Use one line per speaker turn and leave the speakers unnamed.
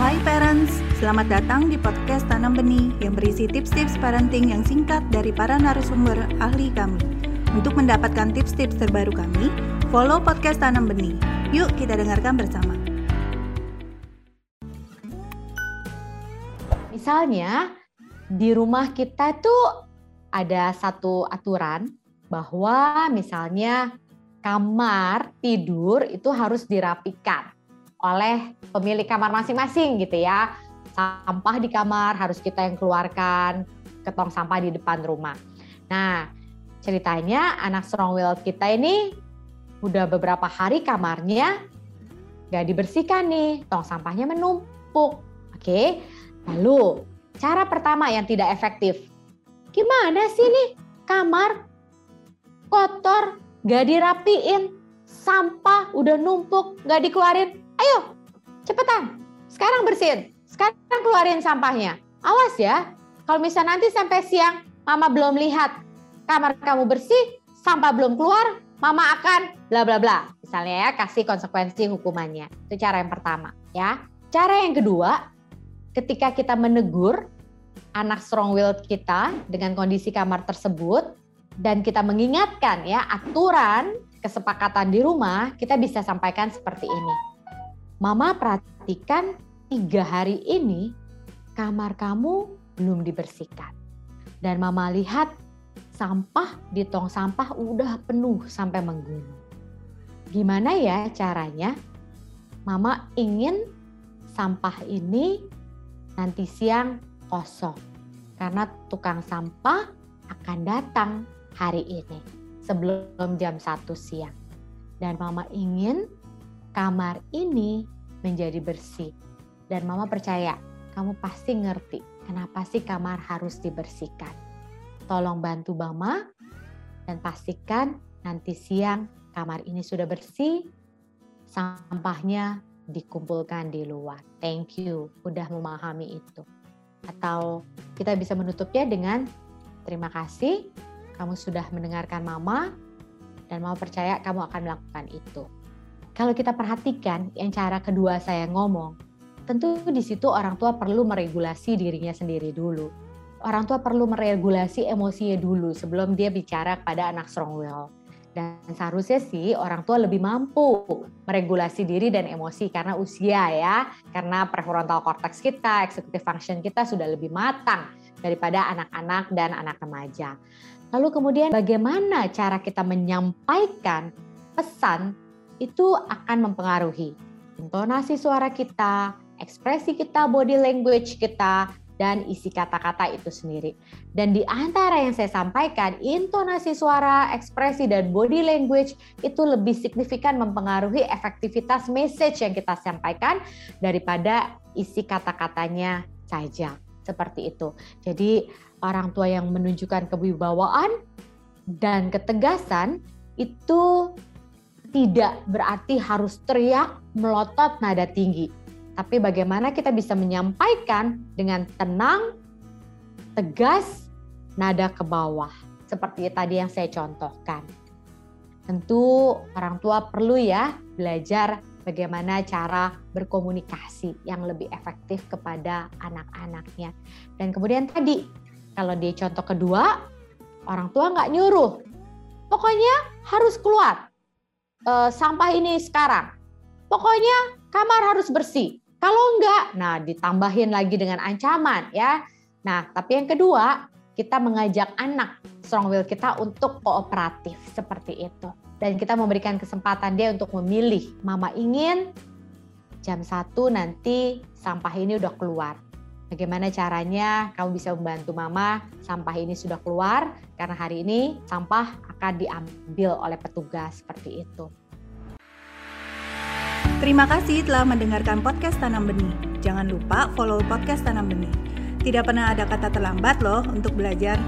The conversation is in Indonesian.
Hai parents, selamat datang di podcast Tanam Benih yang berisi tips-tips parenting yang singkat dari para narasumber ahli kami. Untuk mendapatkan tips-tips terbaru kami, follow podcast Tanam Benih. Yuk kita dengarkan bersama.
Misalnya, di rumah kita tuh ada satu aturan bahwa misalnya kamar tidur itu harus dirapikan oleh pemilik kamar masing-masing gitu ya. Sampah di kamar harus kita yang keluarkan ke tong sampah di depan rumah. Nah, ceritanya anak strong will kita ini udah beberapa hari kamarnya gak dibersihkan nih, tong sampahnya menumpuk. Oke, lalu cara pertama yang tidak efektif, gimana sih nih kamar kotor gak dirapiin, sampah udah numpuk, gak dikeluarin. Cepetan. Sekarang bersihin. Sekarang keluarin sampahnya. Awas ya, kalau misalnya nanti sampai siang, mama belum lihat kamar kamu bersih, sampah belum keluar, mama akan bla bla bla. Misalnya ya, kasih konsekuensi hukumannya. Itu cara yang pertama ya. Cara yang kedua, ketika kita menegur anak strong will kita dengan kondisi kamar tersebut, dan kita mengingatkan ya aturan kesepakatan di rumah, kita bisa sampaikan seperti ini. Mama perhatikan tiga hari ini kamar kamu belum dibersihkan. Dan mama lihat sampah di tong sampah udah penuh sampai menggunung. Gimana ya caranya? Mama ingin sampah ini nanti siang kosong. Karena tukang sampah akan datang hari ini sebelum jam 1 siang. Dan mama ingin kamar ini menjadi bersih. Dan mama percaya kamu pasti ngerti kenapa sih kamar harus dibersihkan. Tolong bantu mama dan pastikan nanti siang kamar ini sudah bersih, sampahnya dikumpulkan di luar. Thank you udah memahami itu. Atau kita bisa menutupnya dengan terima kasih kamu sudah mendengarkan mama, dan mama percaya kamu akan melakukan itu. Kalau kita perhatikan yang cara kedua saya ngomong, tentu di situ orang tua perlu meregulasi dirinya sendiri dulu. Orang tua perlu meregulasi emosinya dulu sebelum dia bicara kepada anak strong will. Dan seharusnya sih orang tua lebih mampu meregulasi diri dan emosi karena usia ya, karena prefrontal cortex kita, executive function kita sudah lebih matang daripada anak-anak dan anak remaja. Lalu kemudian bagaimana cara kita menyampaikan pesan itu akan mempengaruhi intonasi suara kita, ekspresi kita, body language kita, dan isi kata-kata itu sendiri. Dan di antara yang saya sampaikan, intonasi suara, ekspresi, dan body language itu lebih signifikan mempengaruhi efektivitas message yang kita sampaikan daripada isi kata-katanya saja. Seperti itu. Jadi orang tua yang menunjukkan kewibawaan dan ketegasan itu tidak berarti harus teriak, melotot, nada tinggi. Tapi bagaimana kita bisa menyampaikan dengan tenang, tegas, nada ke bawah. Seperti tadi yang saya contohkan. Tentu orang tua perlu ya belajar bagaimana cara berkomunikasi yang lebih efektif kepada anak-anaknya. Dan kemudian tadi kalau di contoh kedua, orang tua nggak nyuruh. Pokoknya harus keluar e, sampah ini sekarang. Pokoknya kamar harus bersih. Kalau enggak, nah ditambahin lagi dengan ancaman ya. Nah, tapi yang kedua, kita mengajak anak strong will kita untuk kooperatif seperti itu. Dan kita memberikan kesempatan dia untuk memilih. Mama ingin jam satu nanti sampah ini udah keluar Bagaimana caranya kamu bisa membantu mama sampah ini sudah keluar karena hari ini sampah akan diambil oleh petugas seperti itu.
Terima kasih telah mendengarkan podcast Tanam Benih. Jangan lupa follow podcast Tanam Benih. Tidak pernah ada kata terlambat loh untuk belajar.